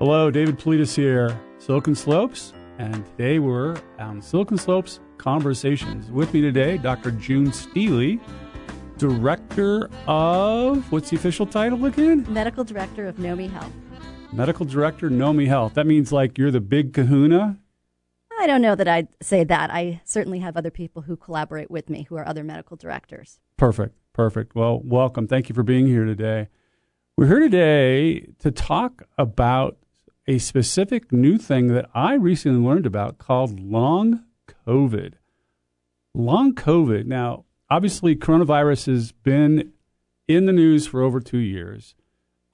Hello, David Politis here, Silicon Slopes, and today we're on Silicon Slopes Conversations. With me today, Dr. June Steely, Director of, what's the official title again? Medical Director of Nomi Health. Medical Director, Nomi Health. That means like you're the big kahuna? I don't know that I'd say that. I certainly have other people who collaborate with me who are other medical directors. Perfect, perfect. Well, welcome. Thank you for being here today. We're here today to talk about a specific new thing that I recently learned about called long COVID. Long COVID. Now, obviously, coronavirus has been in the news for over two years.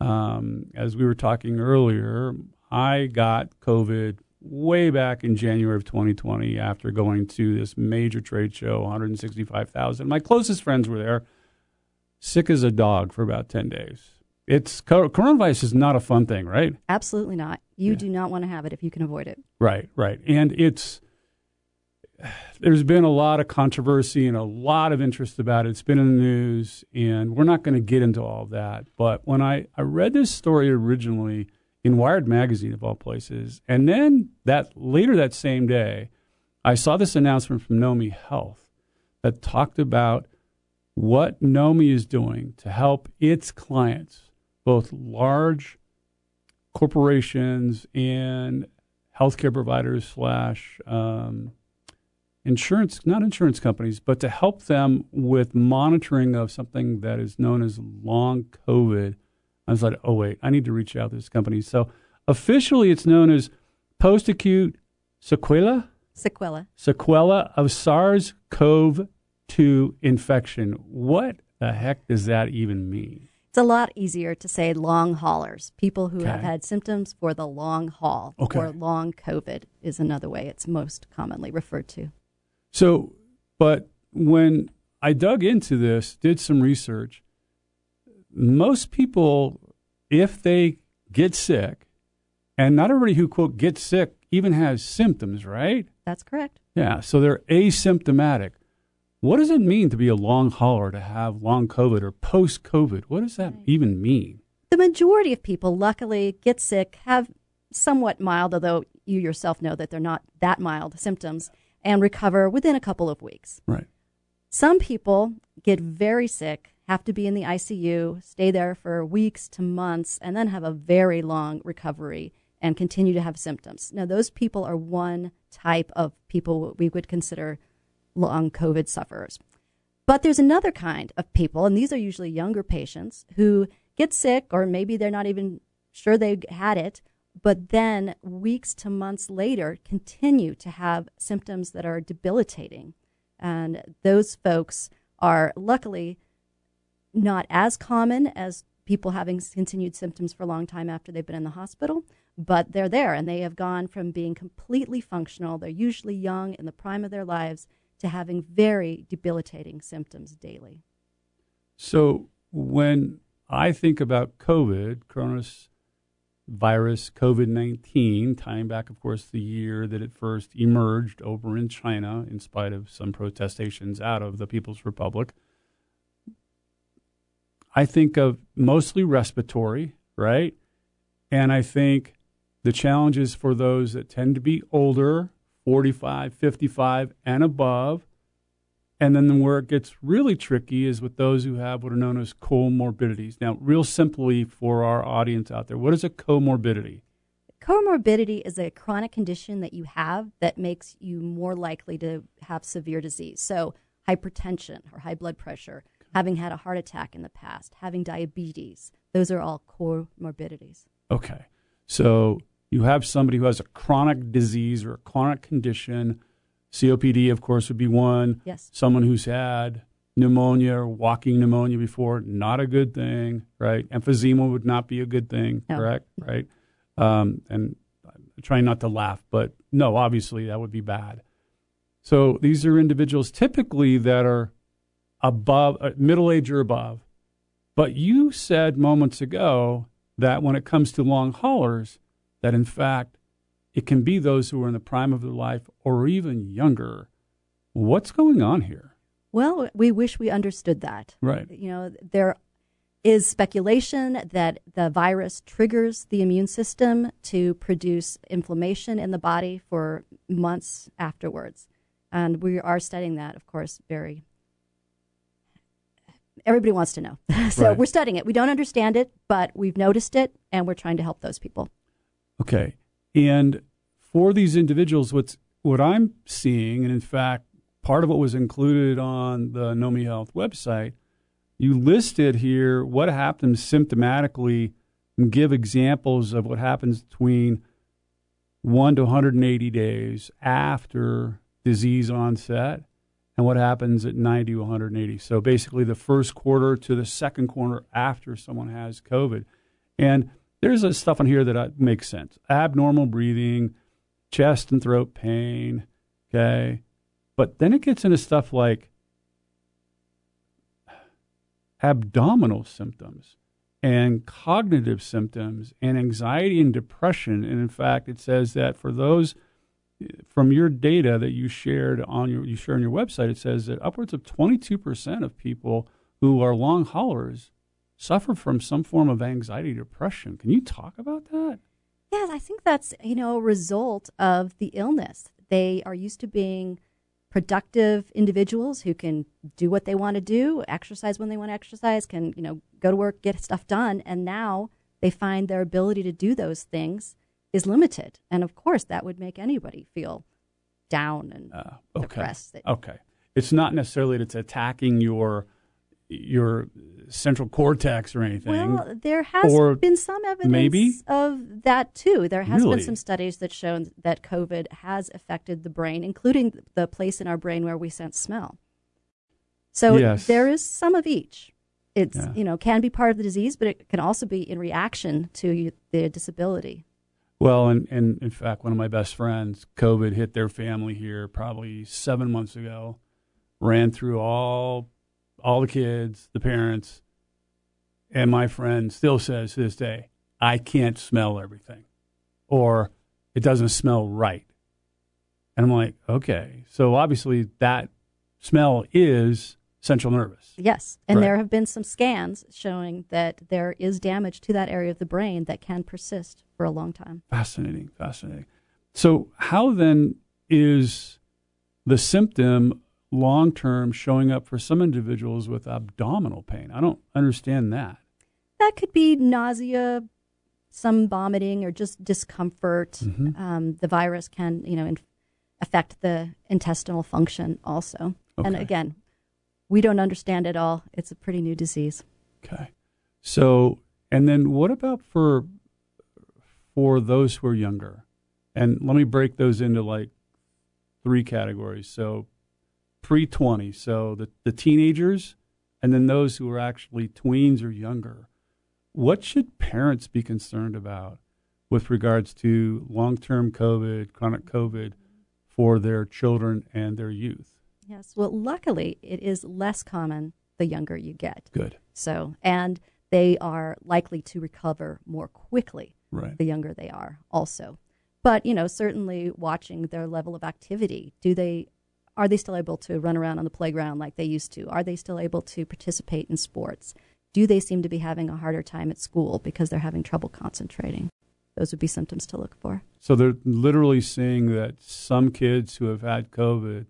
Um, as we were talking earlier, I got COVID way back in January of 2020 after going to this major trade show, 165,000. My closest friends were there, sick as a dog for about 10 days. It's coronavirus is not a fun thing, right? Absolutely not. You yeah. do not want to have it if you can avoid it. Right, right. And it's there's been a lot of controversy and a lot of interest about it. It's been in the news, and we're not going to get into all of that. But when I, I read this story originally in Wired magazine of all places, and then that later that same day, I saw this announcement from Nomi Health that talked about what Nomi is doing to help its clients both large corporations and healthcare providers slash um, insurance, not insurance companies, but to help them with monitoring of something that is known as long COVID. I was like, oh wait, I need to reach out to this company. So officially, it's known as post-acute sequela. Sequela. Sequela of SARS-CoV-2 infection. What the heck does that even mean? It's a lot easier to say long haulers, people who okay. have had symptoms for the long haul, okay. or long COVID is another way it's most commonly referred to. So, but when I dug into this, did some research, most people, if they get sick, and not everybody who, quote, gets sick even has symptoms, right? That's correct. Yeah, so they're asymptomatic. What does it mean to be a long hauler, to have long COVID or post COVID? What does that even mean? The majority of people, luckily, get sick, have somewhat mild, although you yourself know that they're not that mild symptoms, and recover within a couple of weeks. Right. Some people get very sick, have to be in the ICU, stay there for weeks to months, and then have a very long recovery and continue to have symptoms. Now, those people are one type of people we would consider long COVID sufferers. But there's another kind of people, and these are usually younger patients who get sick, or maybe they're not even sure they had it, but then weeks to months later continue to have symptoms that are debilitating. And those folks are luckily not as common as people having continued symptoms for a long time after they've been in the hospital, but they're there and they have gone from being completely functional. They're usually young in the prime of their lives to having very debilitating symptoms daily. So when I think about COVID, coronavirus, virus COVID 19, tying back, of course, the year that it first emerged over in China, in spite of some protestations out of the People's Republic, I think of mostly respiratory, right? And I think the challenges for those that tend to be older 45, 55, and above. And then where it gets really tricky is with those who have what are known as comorbidities. Now, real simply for our audience out there, what is a comorbidity? Comorbidity is a chronic condition that you have that makes you more likely to have severe disease. So, hypertension or high blood pressure, having had a heart attack in the past, having diabetes, those are all comorbidities. Okay. So, you have somebody who has a chronic disease or a chronic condition. COPD, of course, would be one. Yes. Someone who's had pneumonia or walking pneumonia before, not a good thing, right? Emphysema would not be a good thing, no. correct? Right. Um, and I'm trying not to laugh, but no, obviously that would be bad. So these are individuals typically that are above, uh, middle age or above. But you said moments ago that when it comes to long haulers, that in fact it can be those who are in the prime of their life or even younger. What's going on here? Well, we wish we understood that. Right. You know, there is speculation that the virus triggers the immune system to produce inflammation in the body for months afterwards. And we are studying that, of course, very. Everybody wants to know. so Right. we're studying it. We don't understand it, but we've noticed it and we're trying to help those people. Okay. And for these individuals, what's what I'm seeing, and in fact, part of what was included on the Nomi Health website, you listed here what happens symptomatically and give examples of what happens between one to 180 days after disease onset and what happens at 90 to 180. So basically, the first quarter to the second quarter after someone has COVID. And there's a stuff on here that uh, makes sense abnormal breathing, chest and throat pain. Okay. But then it gets into stuff like abdominal symptoms and cognitive symptoms and anxiety and depression. And in fact, it says that for those from your data that you shared on your you share on your website, it says that upwards of 22% of people who are long haulers suffer from some form of anxiety depression. Can you talk about that? Yes, I think that's you know a result of the illness. They are used to being productive individuals who can do what they want to do, exercise when they want to exercise, can you know go to work, get stuff done, and now they find their ability to do those things is limited. And of course, that would make anybody feel down and Uh, okay. depressed. Okay. It's not necessarily that it's attacking your your central cortex or anything. Well, there has Or been some evidence maybe? of that too. There has Really? been some studies that shown that COVID has affected the brain, including the place in our brain where we sense smell. So Yes. there is some of each. It's Yeah. you know can be part of the disease, but it can also be in reaction to the disability. Well, and, and in fact, one of my best friends, COVID hit their family here probably seven months ago. Ran through all all the kids, the parents, and my friend still says to this day, I can't smell everything, or it doesn't smell right. And I'm like, okay, so obviously that smell is central nervous. Yes, and Right. there have been some scans showing that there is damage to that area of the brain that can persist for a long time. Fascinating, fascinating. So, how then is the symptom long term showing up for some individuals with abdominal pain? I don't understand that. That could be nausea, some vomiting, or just discomfort. Mhm. Um, the virus can, you know, inf- affect the intestinal function also. And again, we don't understand it all. It's a pretty new disease. Okay. So, and then what about for for those who are younger? And let me break those into like three categories. So, pre 20, so the, the teenagers, and then those who are actually tweens or younger. What should parents be concerned about with regards to long term COVID, chronic COVID for their children and their youth? Yes. Well, luckily, it is less common the younger you get. Good. So, and they are likely to recover more quickly Right. the younger they are also. But, you know, certainly watching their level of activity. Do they are they still able to run around on the playground like they used to? Are they still able to participate in sports? Do they seem to be having a harder time at school because they're having trouble concentrating? Those would be symptoms to look for. So they're literally saying that some kids who have had COVID,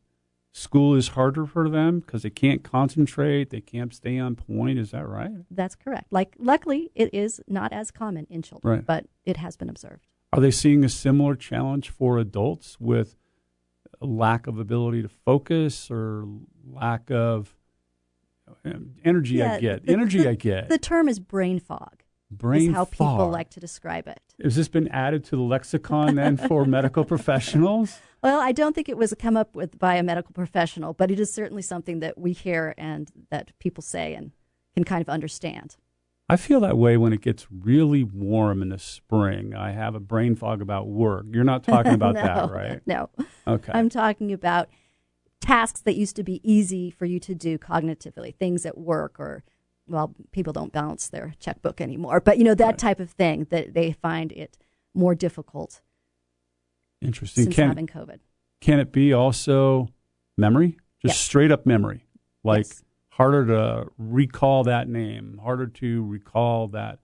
school is harder for them because they can't concentrate, they can't stay on point. Is that right? That's correct. Like luckily it is not as common in children, Right. but it has been observed. Are they seeing a similar challenge for adults with lack of ability to focus or lack of um, energy? I get the- energy. the- I get The term is brain fog. brain is how people like to describe it. Has this been added to the lexicon then for medical professionals? Well, I don't think it was come up with by a medical professional, but it is certainly something that we hear and that people say and can kind of understand. I feel that way when it gets really warm in the spring. I have a brain fog about work. You're not talking about no, that, right? No. Okay. I'm talking about tasks that used to be easy for you to do cognitively, things at work or well, people don't balance their checkbook anymore, but you know that Right. type of thing that they find it more difficult Interesting. since Can having COVID. can it be also memory? Just Yes. straight up memory, like Yes. Harder to recall that name, harder to recall that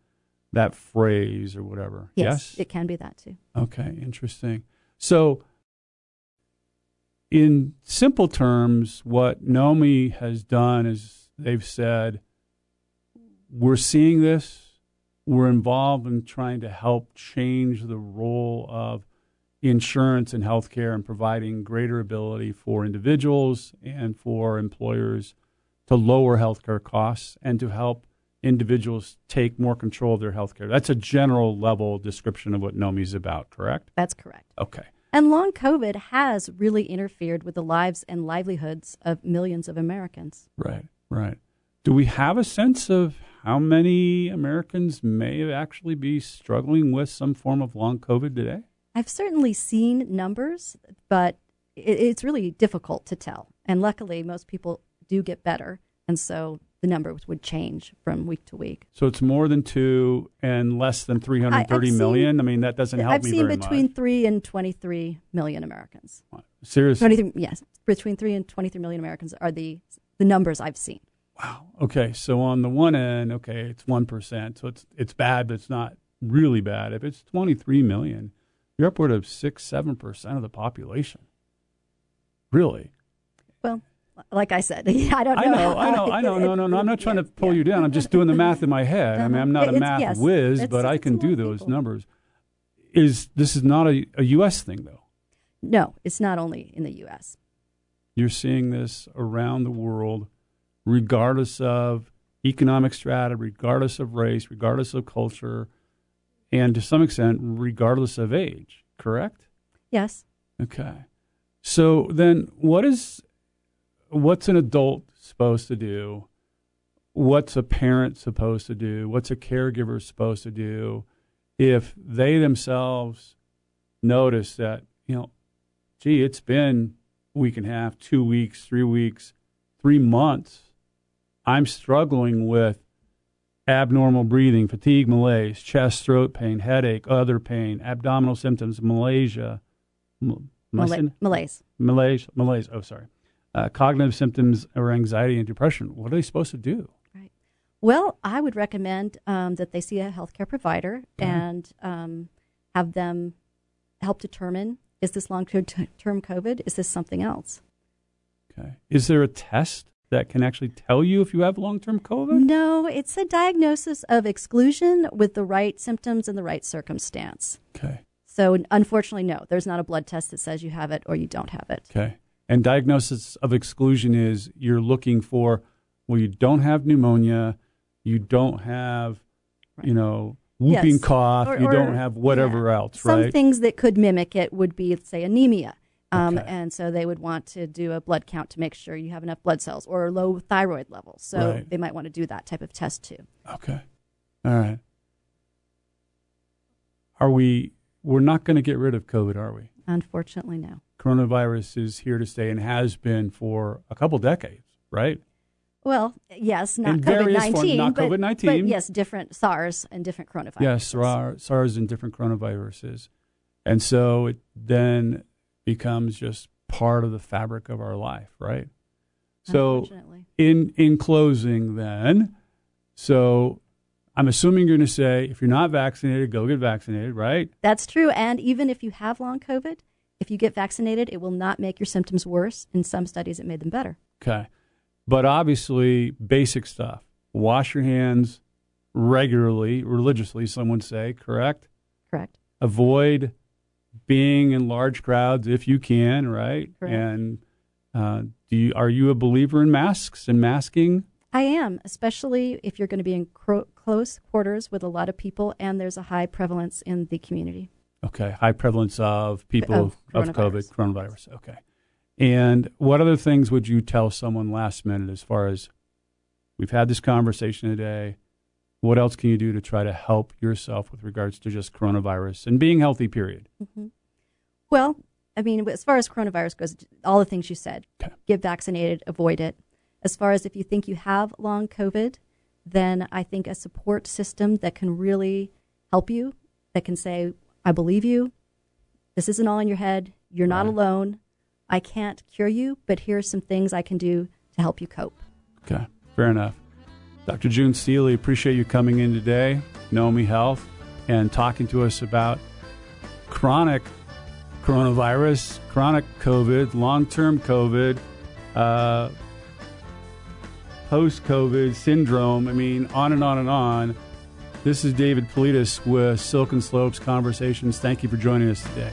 that phrase or whatever. Yes, yes? it can be that too. Okay, interesting. So, in simple terms, what Nomi has done is they've said, we're seeing this, we're involved in trying to help change the role of insurance and healthcare and providing greater ability for individuals and for employers to lower healthcare costs and to help individuals take more control of their healthcare. That's a general level description of what NOMI is about, correct? That's correct. Okay. And long COVID has really interfered with the lives and livelihoods of millions of Americans. Right, right. Do we have a sense of how many Americans may actually be struggling with some form of long COVID today? I've certainly seen numbers, but it's really difficult to tell. And luckily, most people do get better. And so the numbers would change from week to week. So it's more than two and less than three hundred thirty million. I mean, that doesn't help I've me seen between much. three and twenty-three million Americans. Seriously, 23, yes, between three and twenty-three million Americans are the the numbers I've seen. Wow. Okay. So on the one end, okay, it's one percent. So it's it's bad, but it's not really bad. If it's twenty-three million, you're upward of six, seven percent of the population. Really? Well, like I said, I don't know. I know, I know, I know. No, no, no. I'm not trying to pull yeah. you down. I'm just doing the math in my head. I mean, I'm not a math yes, whiz, but I can do those people. numbers. Is this is not a, a U.S. thing though? No, it's not only in the U.S. You're seeing this around the world, regardless of economic strata, regardless of race, regardless of culture, and to some extent, regardless of age. Correct? Yes. Okay. So then, what is what's an adult supposed to do? What's a parent supposed to do? What's a caregiver supposed to do if they themselves notice that, you know, gee, it's been a week and a half, two weeks, three weeks, three months. I'm struggling with abnormal breathing, fatigue, malaise, chest, throat pain, headache, other pain, abdominal symptoms, malaise, malaise, malaise, malaise, malaise. Oh, sorry uh, cognitive symptoms or anxiety and depression, what are they supposed to do? Right. Well, I would recommend um, that they see a healthcare provider mm-hmm. and um, have them help determine is this long term COVID? Is this something else? Okay. Is there a test that can actually tell you if you have long term COVID? No, it's a diagnosis of exclusion with the right symptoms and the right circumstance. Okay. So, unfortunately, no, there's not a blood test that says you have it or you don't have it. Okay. And diagnosis of exclusion is you're looking for, well, you don't have pneumonia, you don't have, right. you know, whooping yes. cough, or, you or, don't have whatever yeah. else, right? Some things that could mimic it would be, say, anemia. Um, okay. And so they would want to do a blood count to make sure you have enough blood cells or low thyroid levels. So right. they might want to do that type of test too. Okay. All right. Are we, we're not going to get rid of COVID, are we? Unfortunately, no coronavirus is here to stay and has been for a couple decades, right? Well, yes, not COVID nineteen, not COVID nineteen, yes, different SARS and different coronaviruses. Yes, SARS and different coronaviruses, and so it then becomes just part of the fabric of our life, right? So, in in closing, then, so I'm assuming you're going to say if you're not vaccinated, go get vaccinated, right? That's true, and even if you have long COVID, if you get vaccinated, it will not make your symptoms worse. In some studies, it made them better. Okay. But obviously, basic stuff wash your hands regularly, religiously, some would say, correct? Correct. Avoid being in large crowds if you can, right? Correct. And uh, do you, are you a believer in masks and masking? I am, especially if you're going to be in cro- close quarters with a lot of people and there's a high prevalence in the community. Okay, high prevalence of people of, of COVID, coronavirus. Okay. And what other things would you tell someone last minute as far as we've had this conversation today? What else can you do to try to help yourself with regards to just coronavirus and being healthy, period? Mm-hmm. Well, I mean, as far as coronavirus goes, all the things you said okay. get vaccinated, avoid it. As far as if you think you have long COVID, then I think a support system that can really help you, that can say, I believe you. This isn't all in your head. You're not right. alone. I can't cure you, but here's some things I can do to help you cope. Okay. Fair enough. Dr. June Steely, appreciate you coming in today, Nomi Health, and talking to us about chronic coronavirus, chronic COVID, long term COVID, uh, post COVID syndrome. I mean, on and on and on. This is David Politis with Silicon Slopes Conversations. Thank you for joining us today.